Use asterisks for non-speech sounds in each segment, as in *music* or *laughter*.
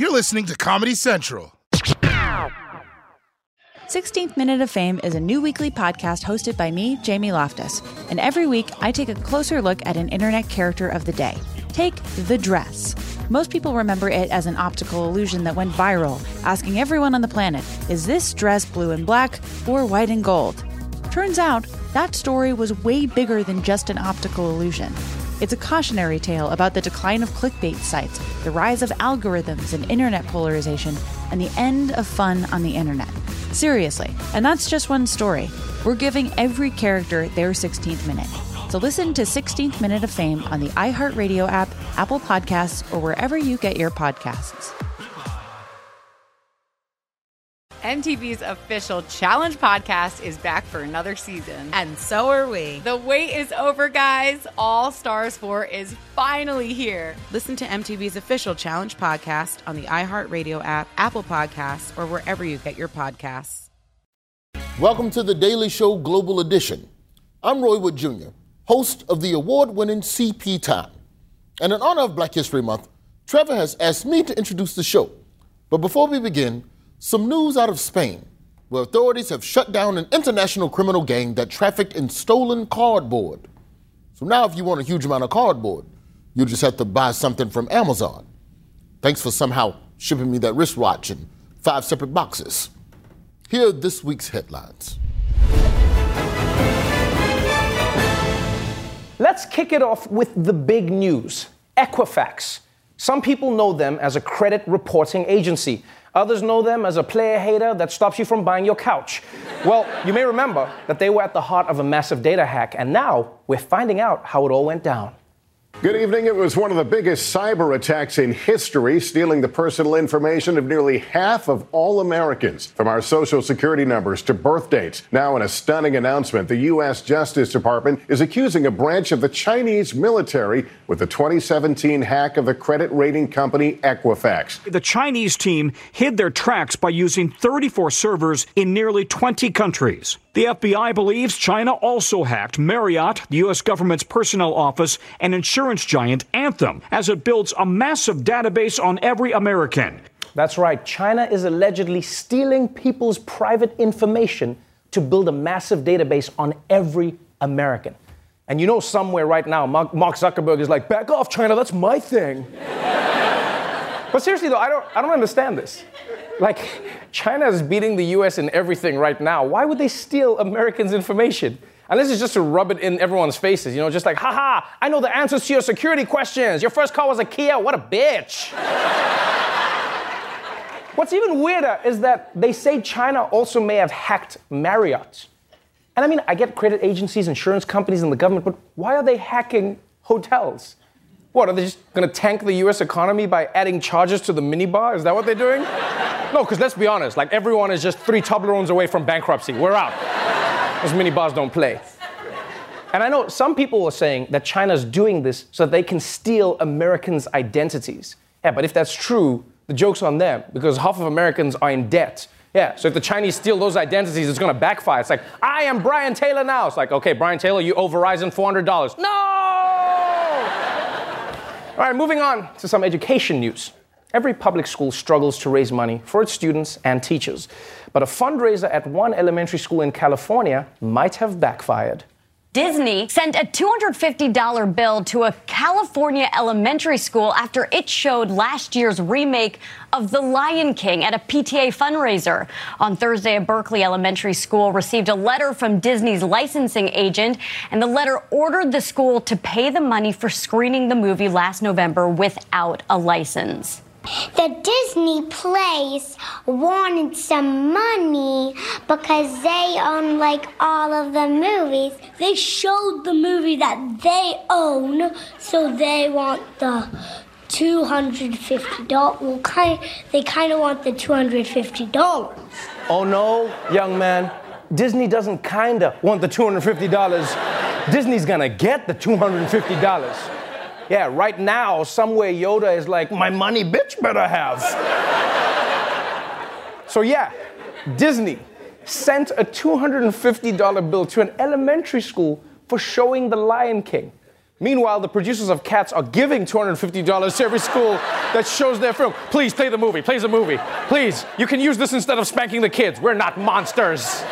You're listening to Comedy Central. 16th Minute of Fame is a new weekly podcast hosted by me, Jamie Loftus. And every week, I take a closer look at an internet character of the day. Take the dress. Most people remember it as an optical illusion that went viral, asking everyone on the planet, is this dress blue and black or white and gold? Turns out, that story was way bigger than just an optical illusion. It's a cautionary tale about the decline of clickbait sites, the rise of algorithms and internet polarization, and the end of fun on the internet. Seriously, and that's just one story. We're giving every character their 16th minute. So listen to 16th Minute of Fame on the iHeartRadio app, Apple Podcasts, or wherever you get your podcasts. MTV's official Challenge podcast is back for another season. And so are we. The wait is over, guys. All Stars 4 is finally here. Listen to MTV's official Challenge podcast on the iHeartRadio app, Apple Podcasts, or wherever you get your podcasts. Welcome to the Daily Show Global Edition. I'm Roy Wood Jr., host of the award winning CP Time. And in honor of Black History Month, Trevor has asked me to introduce the show. But before we begin, some news out of Spain, where authorities have shut down an international criminal gang that trafficked in stolen cardboard. So now, if you want a huge amount of cardboard, you just have to buy something from Amazon. Thanks for somehow shipping me that wristwatch in five separate boxes. Here are this week's headlines. Let's kick it off with the big news Equifax. Some people know them as a credit reporting agency. Others know them as a player hater that stops you from buying your couch. Well, you may remember that they were at the heart of a massive data hack, and now we're finding out how it all went down. Good evening. It was one of the biggest cyber attacks in history, stealing the personal information of nearly half of all Americans, from our social security numbers to birth dates. Now, in a stunning announcement, the U.S. Justice Department is accusing a branch of the Chinese military with the 2017 hack of the credit rating company Equifax. The Chinese team hid their tracks by using 34 servers in nearly 20 countries. The FBI believes China also hacked Marriott, the U.S. government's personnel office, and insurance giant Anthem, as it builds a massive database on every American. That's right, China is allegedly stealing people's private information to build a massive database on every American. And you know, somewhere right now, Mark Zuckerberg is like, back off, China, that's my thing. *laughs* but seriously, though, I don't, I don't understand this. Like, China is beating the US in everything right now. Why would they steal Americans' information? And this is just to rub it in everyone's faces, you know, just like, haha, I know the answers to your security questions. Your first car was a Kia. What a bitch. *laughs* What's even weirder is that they say China also may have hacked Marriott. And I mean, I get credit agencies, insurance companies, and the government, but why are they hacking hotels? What, are they just gonna tank the US economy by adding charges to the minibar? Is that what they're doing? *laughs* no, because let's be honest, like everyone is just three Toblerones away from bankruptcy. We're out. Those minibars don't play. And I know some people are saying that China's doing this so they can steal Americans' identities. Yeah, but if that's true, the joke's on them because half of Americans are in debt. Yeah, so if the Chinese steal those identities, it's gonna backfire. It's like, I am Brian Taylor now. It's like, okay, Brian Taylor, you owe Verizon $400. No! All right, moving on to some education news. Every public school struggles to raise money for its students and teachers. But a fundraiser at one elementary school in California might have backfired. Disney sent a $250 bill to a California elementary school after it showed last year's remake of The Lion King at a PTA fundraiser. On Thursday, a Berkeley elementary school received a letter from Disney's licensing agent, and the letter ordered the school to pay the money for screening the movie last November without a license. The Disney place wanted some money because they own like all of the movies. They showed the movie that they own, so they want the two hundred fifty dollars. Well, kind they kind of want the two hundred fifty dollars. Oh no, young man. Disney doesn't kinda want the $250. Disney's gonna get the $250. Yeah, right now, somewhere Yoda is like, my money bitch better have. *laughs* so, yeah, Disney sent a $250 bill to an elementary school for showing The Lion King. Meanwhile, the producers of Cats are giving $250 to every school that shows their film. Please play the movie, play the movie. Please, you can use this instead of spanking the kids. We're not monsters.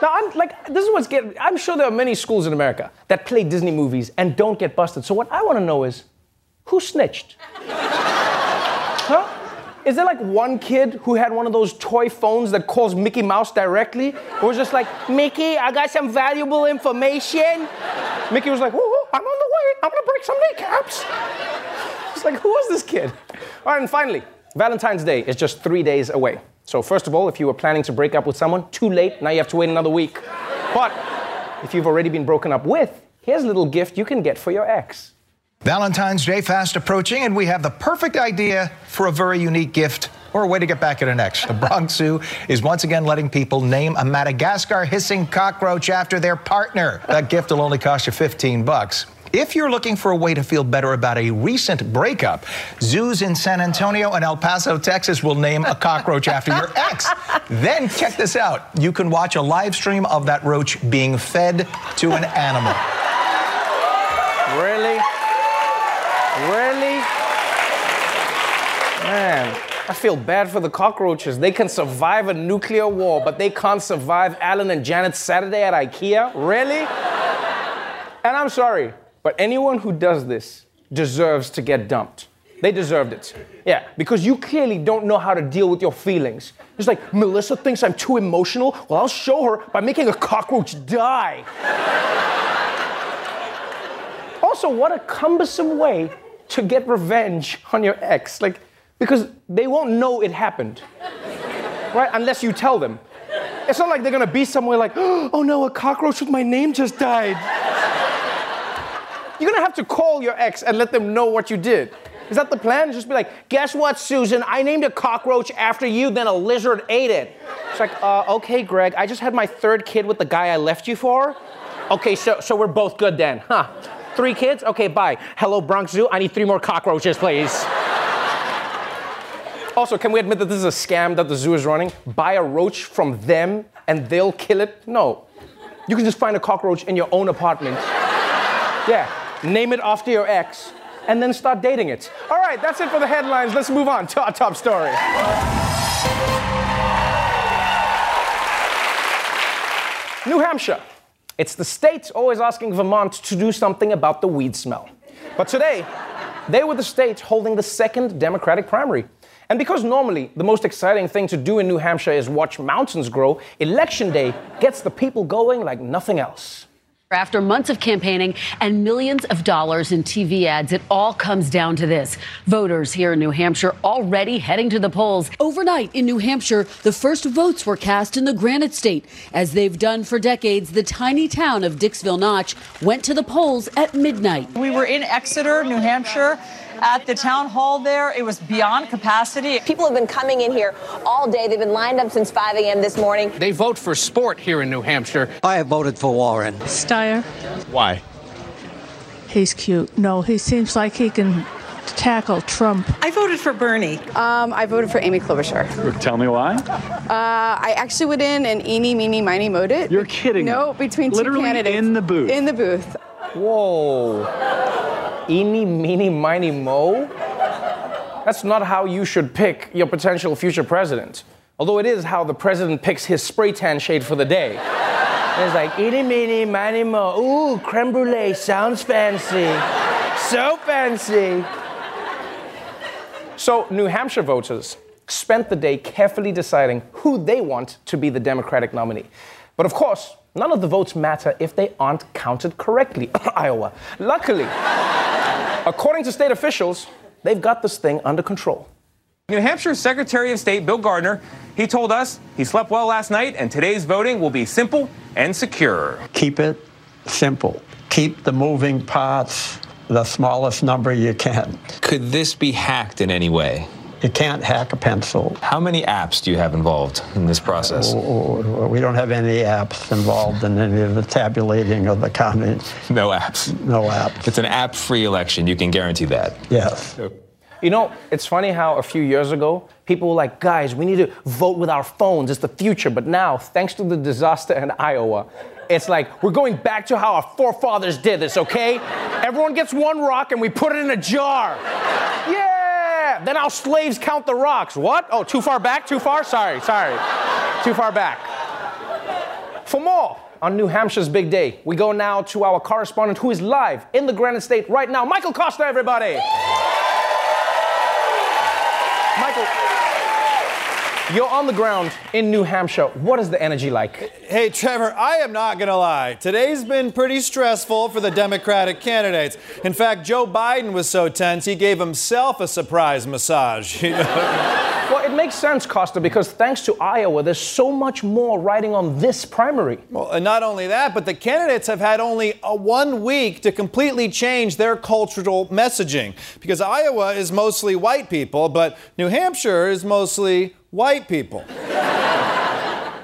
Now, I'm like, this is what's getting, I'm sure there are many schools in America that play Disney movies and don't get busted. So, what I want to know is who snitched? *laughs* huh? Is there like one kid who had one of those toy phones that calls Mickey Mouse directly? Or was just like, Mickey, I got some valuable information? Mickey was like, whoa, I'm on the way. I'm gonna break some kneecaps. *laughs* It's like, who was this kid? All right, and finally, Valentine's Day is just three days away. So, first of all, if you were planning to break up with someone, too late, now you have to wait another week. But if you've already been broken up with, here's a little gift you can get for your ex. Valentine's Day fast approaching, and we have the perfect idea for a very unique gift or a way to get back at an ex. The Bronx *laughs* Zoo is once again letting people name a Madagascar hissing cockroach after their partner. That gift will only cost you 15 bucks. If you're looking for a way to feel better about a recent breakup, zoos in San Antonio and El Paso, Texas will name a cockroach after your ex. Then check this out. You can watch a live stream of that roach being fed to an animal. Really? Really? Man, I feel bad for the cockroaches. They can survive a nuclear war, but they can't survive Alan and Janet's Saturday at IKEA? Really? And I'm sorry, but anyone who does this deserves to get dumped. They deserved it. Yeah, because you clearly don't know how to deal with your feelings. It's like, Melissa thinks I'm too emotional? Well, I'll show her by making a cockroach die. *laughs* also, what a cumbersome way to get revenge on your ex. Like, because they won't know it happened, right? Unless you tell them. It's not like they're gonna be somewhere like, *gasps* oh no, a cockroach with my name just died. You're gonna have to call your ex and let them know what you did. Is that the plan? Just be like, guess what, Susan? I named a cockroach after you, then a lizard ate it. It's like, uh, okay, Greg, I just had my third kid with the guy I left you for. Okay, so, so we're both good then, huh? Three kids? Okay, bye. Hello, Bronx Zoo. I need three more cockroaches, please. also, can we admit that this is a scam that the zoo is running? Buy a roach from them and they'll kill it? No. You can just find a cockroach in your own apartment. Yeah, name it after your ex, and then start dating it. All right, that's it for the headlines. Let's move on to our top story. New Hampshire. It's the state always asking Vermont to do something about the weed smell. But today, they were the state holding the second Democratic primary. And because normally the most exciting thing to do in New Hampshire is watch mountains grow, Election Day gets the people going like nothing else. After months of campaigning and millions of dollars in TV ads, it all comes down to this. Voters here in New Hampshire already heading to the polls. Overnight in New Hampshire, the first votes were cast in the Granite State. As they've done for decades, the tiny town of Dixville Notch went to the polls at midnight. We were in Exeter, New Hampshire at the town hall there. It was beyond capacity. People have been coming in here all day. They've been lined up since 5 a.m. this morning. They vote for sport here in New Hampshire. I have voted for Warren. Steyer. Why? He's cute. No, he seems like he can tackle Trump. I voted for Bernie. Um, I voted for Amy Klobuchar. Tell me why. Uh, I actually went in and eeny, meeny, miny, mowed it. You're kidding. No, between Literally two candidates. in the booth. In the booth. Whoa. Eeny, meeny, miny, mo? That's not how you should pick your potential future president. Although it is how the president picks his spray tan shade for the day. And it's like, eeny, meeny, miny, mo. Ooh, creme brulee sounds fancy. So fancy. So, New Hampshire voters spent the day carefully deciding who they want to be the Democratic nominee. But of course, none of the votes matter if they aren't counted correctly. *coughs* Iowa. Luckily, according to state officials, they've got this thing under control. New Hampshire Secretary of State Bill Gardner, he told us he slept well last night and today's voting will be simple and secure. Keep it simple. Keep the moving parts the smallest number you can. Could this be hacked in any way? You can't hack a pencil. How many apps do you have involved in this process? Oh, oh, oh We don't have any apps involved in any of the tabulating of the counting. No apps. No apps. It's an app free election. You can guarantee that. Yes. You know, it's funny how a few years ago, people were like, guys, we need to vote with our phones. It's the future. But now, thanks to the disaster in Iowa, It's like, we're going back to how our forefathers did this, okay? Everyone gets one rock and we put it in a jar. Yeah! Then our slaves count the rocks. What? Oh, too far back? Too far? Sorry, sorry. Too far back. For more on New Hampshire's big day, we go now to our correspondent who is live in the Granite State right now, Michael Kosta, everybody. Michael, you're on the ground in New Hampshire. What is the energy like? Hey, Trevor, I am not going to lie. Today's been pretty stressful for the Democratic candidates. In fact, Joe Biden was so tense, he gave himself a surprise massage. *laughs* You know? Well, it makes sense, Kosta, because thanks to Iowa, there's so much more riding on this primary. Well, and not only that, but the candidates have had only a one week to completely change their cultural messaging. Because Iowa is mostly white people, but New Hampshire is mostly white people.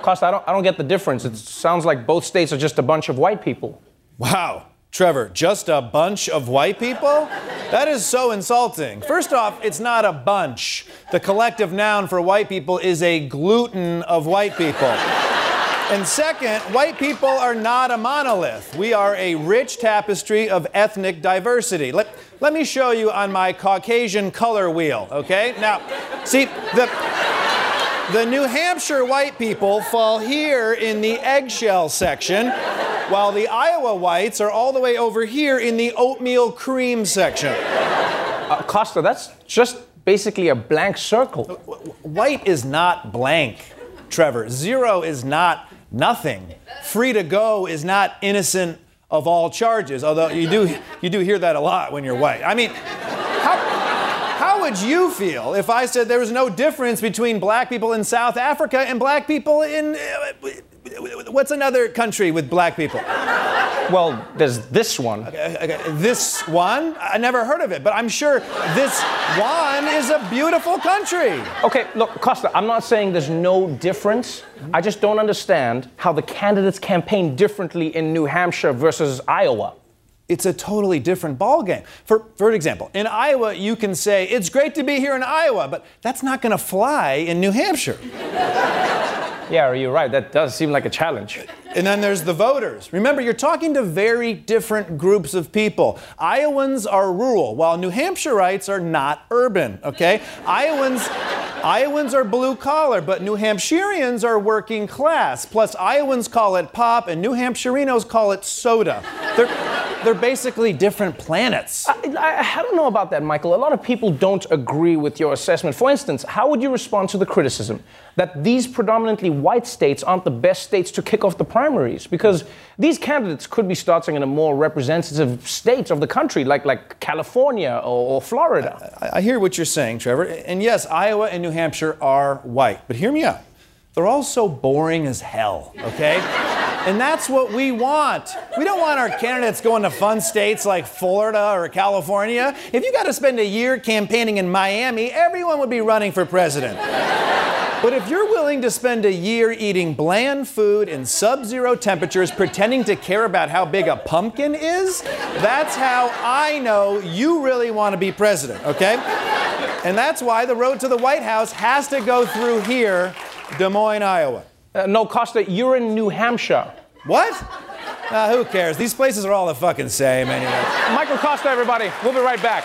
Kosta, I don't, I don't get the difference. It sounds like both states are just a bunch of white people. Wow. Trevor, just a bunch of white people? That is so insulting. First off, it's not a bunch. The collective noun for white people is a gluten of white people. And second, white people are not a monolith. We are a rich tapestry of ethnic diversity. Let, let me show you on my Caucasian color wheel, okay? Now, see, the. The New Hampshire white people fall here in the eggshell section, while the Iowa whites are all the way over here in the oatmeal cream section. Uh, Kosta, that's just basically a blank circle. White is not blank, Trevor. Zero is not nothing. Free to go is not innocent of all charges, although you do, you do hear that a lot when you're white. I mean, would you feel if I said there was no difference between black people in South Africa and black people in. Uh, what's another country with black people? Well, there's this one. Okay, okay, This one? I never heard of it, but I'm sure this one is a beautiful country. Okay, look, Kosta, I'm not saying there's no difference. I just don't understand how the candidates campaign differently in New Hampshire versus Iowa it's a totally different ballgame. For, for example, in Iowa, you can say, it's great to be here in Iowa, but that's not going to fly in New Hampshire. *laughs* Yeah, you're right. That does seem like a challenge. And then there's the voters. Remember, you're talking to very different groups of people. Iowans are rural, while New Hampshireites are not urban, okay? Iowans, Iowans are blue collar, but New Hampshireans are working class. Plus, Iowans call it pop, and New Hampshirenos call it soda. They're, they're basically different planets. I, I, I don't know about that, Michael. A lot of people don't agree with your assessment. For instance, how would you respond to the criticism that these predominantly white states aren't the best states to kick off the primaries? Because these candidates could be starting in a more representative state of the country, like, like California or, or Florida. I, I hear what you're saying, Trevor. And yes, Iowa and New Hampshire are white. But hear me out. They're all so boring as hell, okay? *laughs* and that's what we want. We don't want our candidates going to fun states like Florida or California. If you got to spend a year campaigning in Miami, everyone would be running for president. But if you're willing to spend a year eating bland food in sub zero temperatures, pretending to care about how big a pumpkin is, that's how I know you really want to be president, okay? And that's why the road to the White House has to go through here Des Moines, Iowa. Uh, no, Kosta, you're in New Hampshire. What? Uh, who cares? These places are all the fucking same anyway. Michael Kosta, everybody. We'll be right back.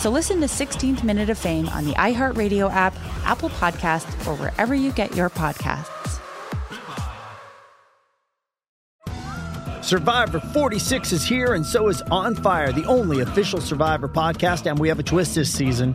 So listen to 16th Minute of Fame on the iHeartRadio app, Apple Podcasts, or wherever you get your podcasts. Survivor 46 is here, and so is On Fire, the only official Survivor podcast. And we have a twist this season.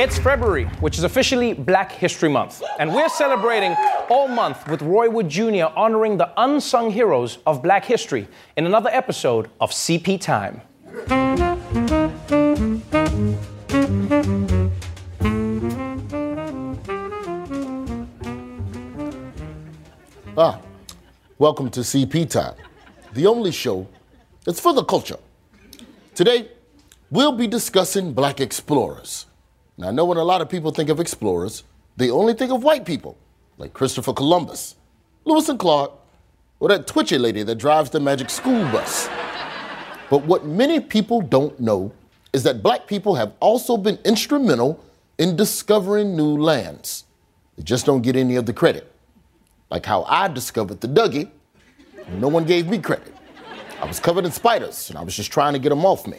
It's February, which is officially Black History Month, and we're celebrating all month with Roy Wood Jr. honoring the unsung heroes of Black history in another episode of CP Time. Ah, welcome to CP Time, the only show that's for the culture. Today, we'll be discussing black explorers. Now, I know when a lot of people think of explorers, they only think of white people, like Christopher Columbus, Lewis and Clark, or that twitchy lady that drives the magic school bus. But what many people don't know is that black people have also been instrumental in discovering new lands. They just don't get any of the credit. Like how I discovered the Dougie, and no one gave me credit. I was covered in spiders, and I was just trying to get them off me.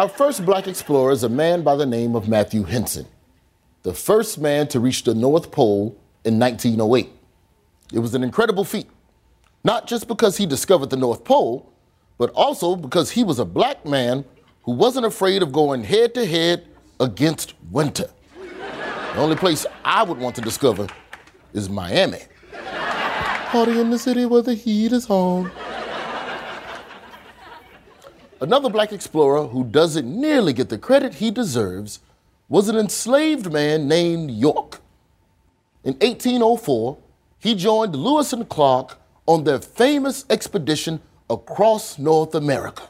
Our first black explorer is a man by the name of Matthew Henson, the first man to reach the North Pole in 1908. It was an incredible feat, not just because he discovered the North Pole, but also because he was a black man who wasn't afraid of going head to head against winter. The only place I would want to discover is Miami. Party in the city where the heat is on. Another black explorer who doesn't nearly get the credit he deserves was an enslaved man named York. In 1804, he joined Lewis and Clark on their famous expedition across North America,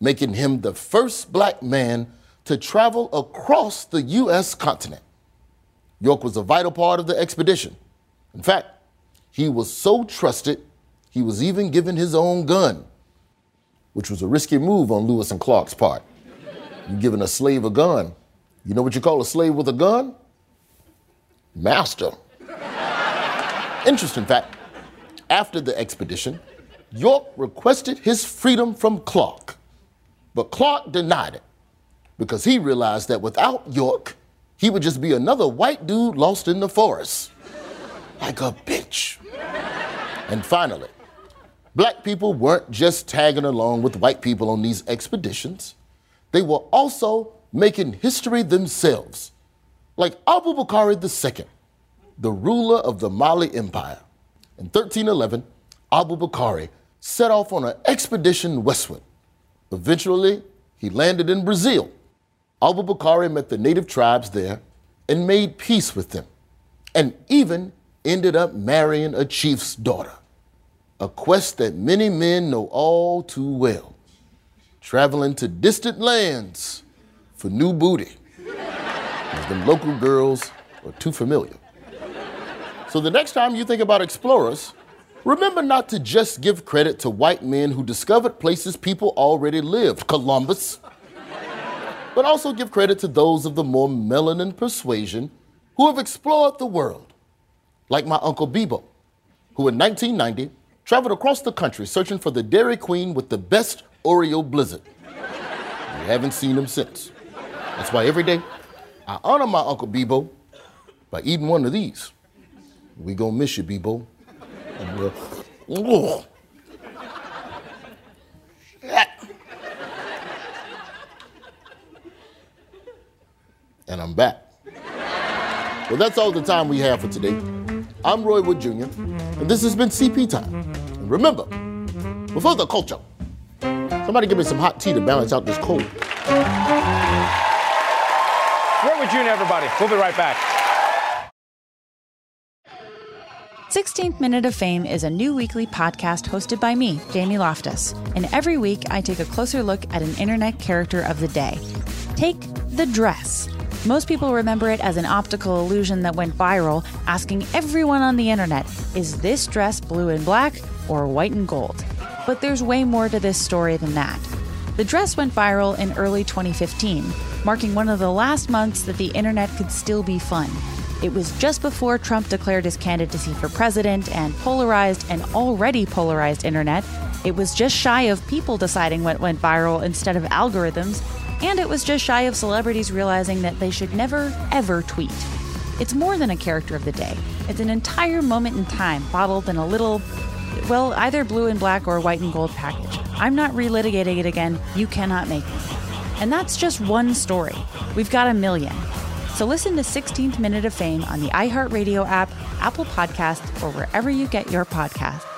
making him the first black man to travel across the U.S. continent. York was a vital part of the expedition. In fact, he was so trusted, he was even given his own gun, which was a risky move on Lewis and Clark's part. You're giving a slave a gun. You know what you call a slave with a gun? Master. Interesting fact after the expedition, York requested his freedom from Clark, but Clark denied it because he realized that without York, he would just be another white dude lost in the forest. Like a bitch. And finally, black people weren't just tagging along with white people on these expeditions, they were also making history themselves. Like Abu Bakr II, the ruler of the Mali Empire. In 1311, Abu Bakr set off on an expedition westward. Eventually, he landed in Brazil. Abu Bakr met the native tribes there and made peace with them, and even ended up marrying a chief's daughter. A quest that many men know all too well. Traveling to distant lands for new booty. As the local girls are too familiar. So the next time you think about explorers, remember not to just give credit to white men who discovered places people already lived, Columbus, but also give credit to those of the more melanin persuasion who have explored the world, like my Uncle Bebo, who in 1990 traveled across the country searching for the Dairy Queen with the best Oreo blizzard. We haven't seen him since. That's why every day I honor my Uncle Bebo by eating one of these. We gonna miss you, Bebo. And. And I'm back. Well, that's all the time we have for today. I'm Roy Wood Jr., and this has been CP Time. And remember, before the culture, somebody give me some hot tea to balance out this cold. Roy Wood Jr., everybody. We'll be right back. 16th Minute of Fame is a new weekly podcast hosted by me, Jamie Loftus. And every week, I take a closer look at an internet character of the day. Take the dress. Most people remember it as an optical illusion that went viral, asking everyone on the internet, is this dress blue and black or white and gold? But there's way more to this story than that. The dress went viral in early 2015, marking one of the last months that the internet could still be fun. It was just before Trump declared his candidacy for president and polarized an already polarized internet. It was just shy of people deciding what went viral instead of algorithms, and it was just shy of celebrities realizing that they should never, ever tweet. It's more than a character of the day. It's an entire moment in time bottled in a little, well, either blue and black or white and gold package. I'm not relitigating it again. You cannot make me. And that's just one story. We've got a million. So listen to 16th Minute of Fame on the iHeartRadio app, Apple Podcasts, or wherever you get your podcasts.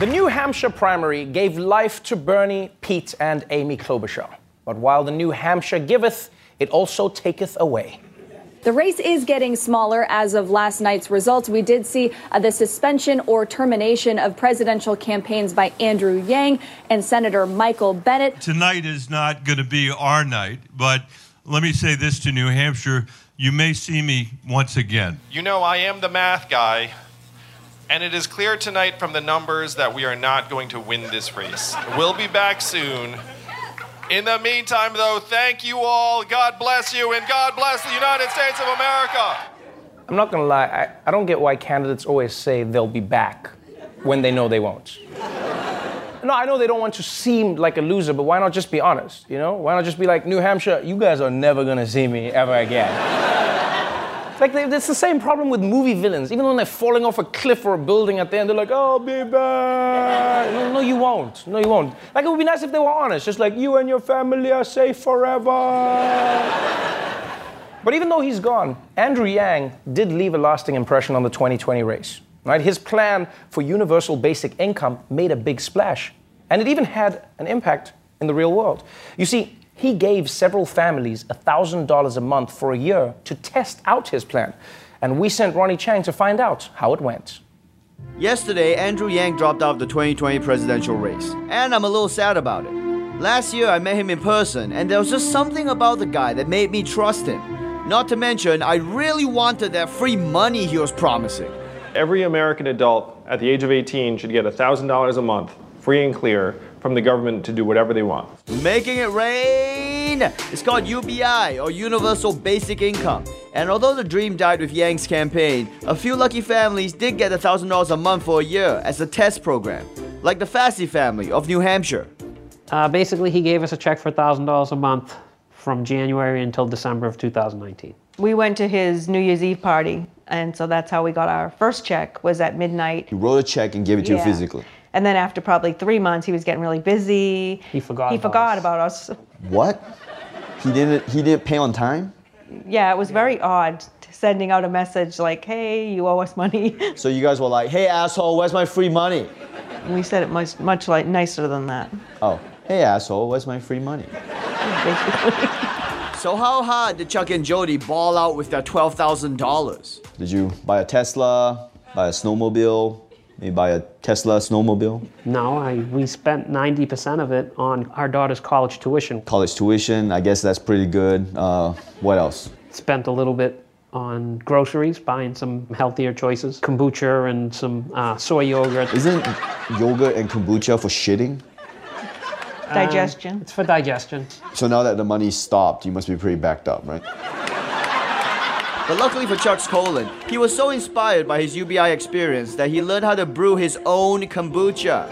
The Daily Show. The New Hampshire primary gave life to Bernie, Pete, and Amy Klobuchar. But while the New Hampshire giveth, it also taketh away. The race is getting smaller as of last night's results. We did see uh, the suspension or termination of presidential campaigns by Andrew Yang and Senator Michael Bennet. Tonight is not going to be our night, but let me say this to New Hampshire. You may see me once again. You know, I am the math guy, and it is clear tonight from the numbers that we are not going to win this race. We'll be back soon. In the meantime, though, thank you all. God bless you, and God bless the United States of America. I'm not gonna lie, I, I don't get why candidates always say they'll be back when they know they won't. No, I know they don't want to seem like a loser, but why not just be honest? You know, why not just be like New Hampshire? You guys are never gonna see me ever again. Like they, it's the same problem with movie villains. Even when they're falling off a cliff or a building at the end, they're like, "I'll be back." No, no, you won't. No, you won't. Like it would be nice if they were honest, just like you and your family are safe forever. But even though he's gone, Andrew Yang did leave a lasting impression on the 2020 race. Right? His plan for universal basic income made a big splash, and it even had an impact in the real world. You see, he gave several families $1,000 a month for a year to test out his plan, and we sent Ronny Chieng to find out how it went. Yesterday, Andrew Yang dropped out of the 2020 presidential race, and I'm a little sad about it. Last year, I met him in person, and there was just something about the guy that made me trust him. Not to mention, I really wanted that free money he was promising. Every American adult at the age of 18 should get $1,000 a month, free and clear, from the government to do whatever they want. Making it rain! It's called UBI, or Universal Basic Income. And although the dream died with Yang's campaign, a few lucky families did get $1,000 a month for a year as a test program, like the Fassey family of New Hampshire. Uh, basically, he gave us a check for $1,000 a month from January until December of 2019. We went to his New Year's Eve party, and so that's how we got our first check. Was at midnight. He wrote a check and gave it to Yeah. you physically. And then after probably three months, he was getting really busy. He forgot. He about forgot us. about us. *laughs* What? He didn't. He didn't pay on time. Yeah, it was very odd sending out a message like, "Hey, you owe us money." *laughs* So you guys were like, "Hey asshole, where's my free money?" We said it much, much like nicer than that. Oh, hey asshole, where's my free money? *laughs* So how hard did Chuck and Jody ball out with their $12,000? Did you buy a Tesla? Buy a snowmobile? Maybe buy a Tesla snowmobile? No, I, we spent 90% of it on our daughter's college tuition. College tuition? I guess that's pretty good. Uh, what else? Spent a little bit on groceries, buying some healthier choices, kombucha and some uh, soy yogurt. Isn't yogurt and kombucha for shitting? Digestion. Um, it's for digestion. So now that the money stopped, you must be pretty backed up, right? But luckily for Chuck's colon, he was so inspired by his UBI experience that he learned how to brew his own kombucha.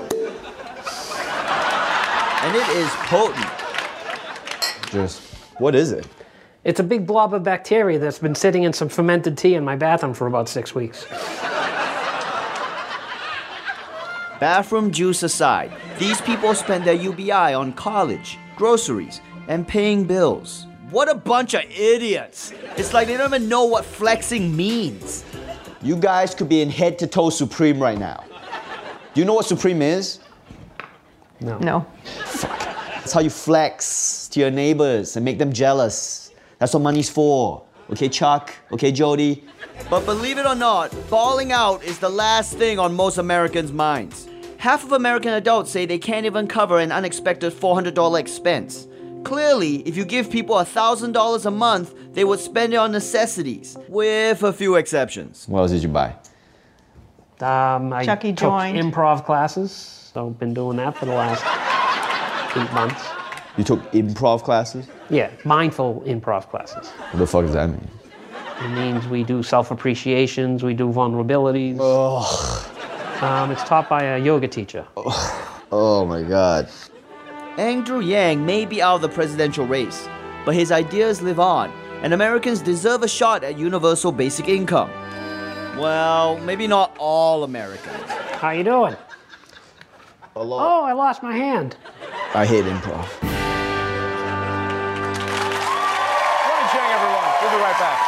And it is potent. Just what is it? It's a big blob of bacteria that's been sitting in some fermented tea in my bathroom for about six weeks. Bathroom juice aside, these people spend their UBI on college, groceries, and paying bills. What a bunch of idiots. It's like they don't even know what flexing means. You guys could be in head to toe Supreme right now. Do you know what Supreme is? No. No. Fuck. That's how you flex to your neighbors and make them jealous. That's what money's for. Okay, Chuck? Okay, Jody? But believe it or not, falling out is the last thing on most Americans' minds. Half of American adults say they can't even cover an unexpected $400 expense. Clearly, if you give people $1,000 a month, they would spend it on necessities, with a few exceptions. What else did you buy? Um, I Chucky took joined. improv classes, so been doing that for the last eight months. You took improv classes? Yeah, mindful improv classes. What the fuck does that mean? It means we do self appreciations, we do vulnerabilities. Um, it's taught by a yoga teacher. Oh my god. Andrew Yang may be out of the presidential race, but his ideas live on, and Americans deserve a shot at universal basic income. Well, maybe not all Americans. How you doing? A lot. Oh, I lost my hand. I hate improv. Morning, Chieng, everyone. We'll be right back.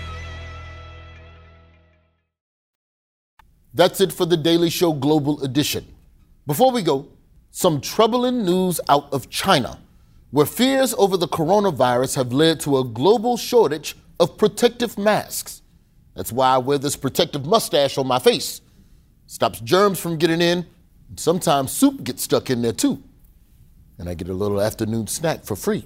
That's it for the Daily Show Global Edition. Before we go, some troubling news out of China, where fears over the coronavirus have led to a global shortage of protective masks. That's why I wear this protective mustache on my face. Stops germs from getting in, and sometimes soup gets stuck in there too. And I get a little afternoon snack for free.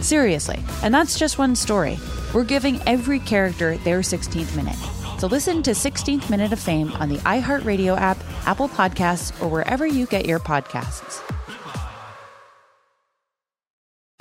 Seriously, and that's just one story. We're giving every character their 16th minute. So listen to 16th Minute of Fame on the iHeartRadio app, Apple Podcasts, or wherever you get your podcasts.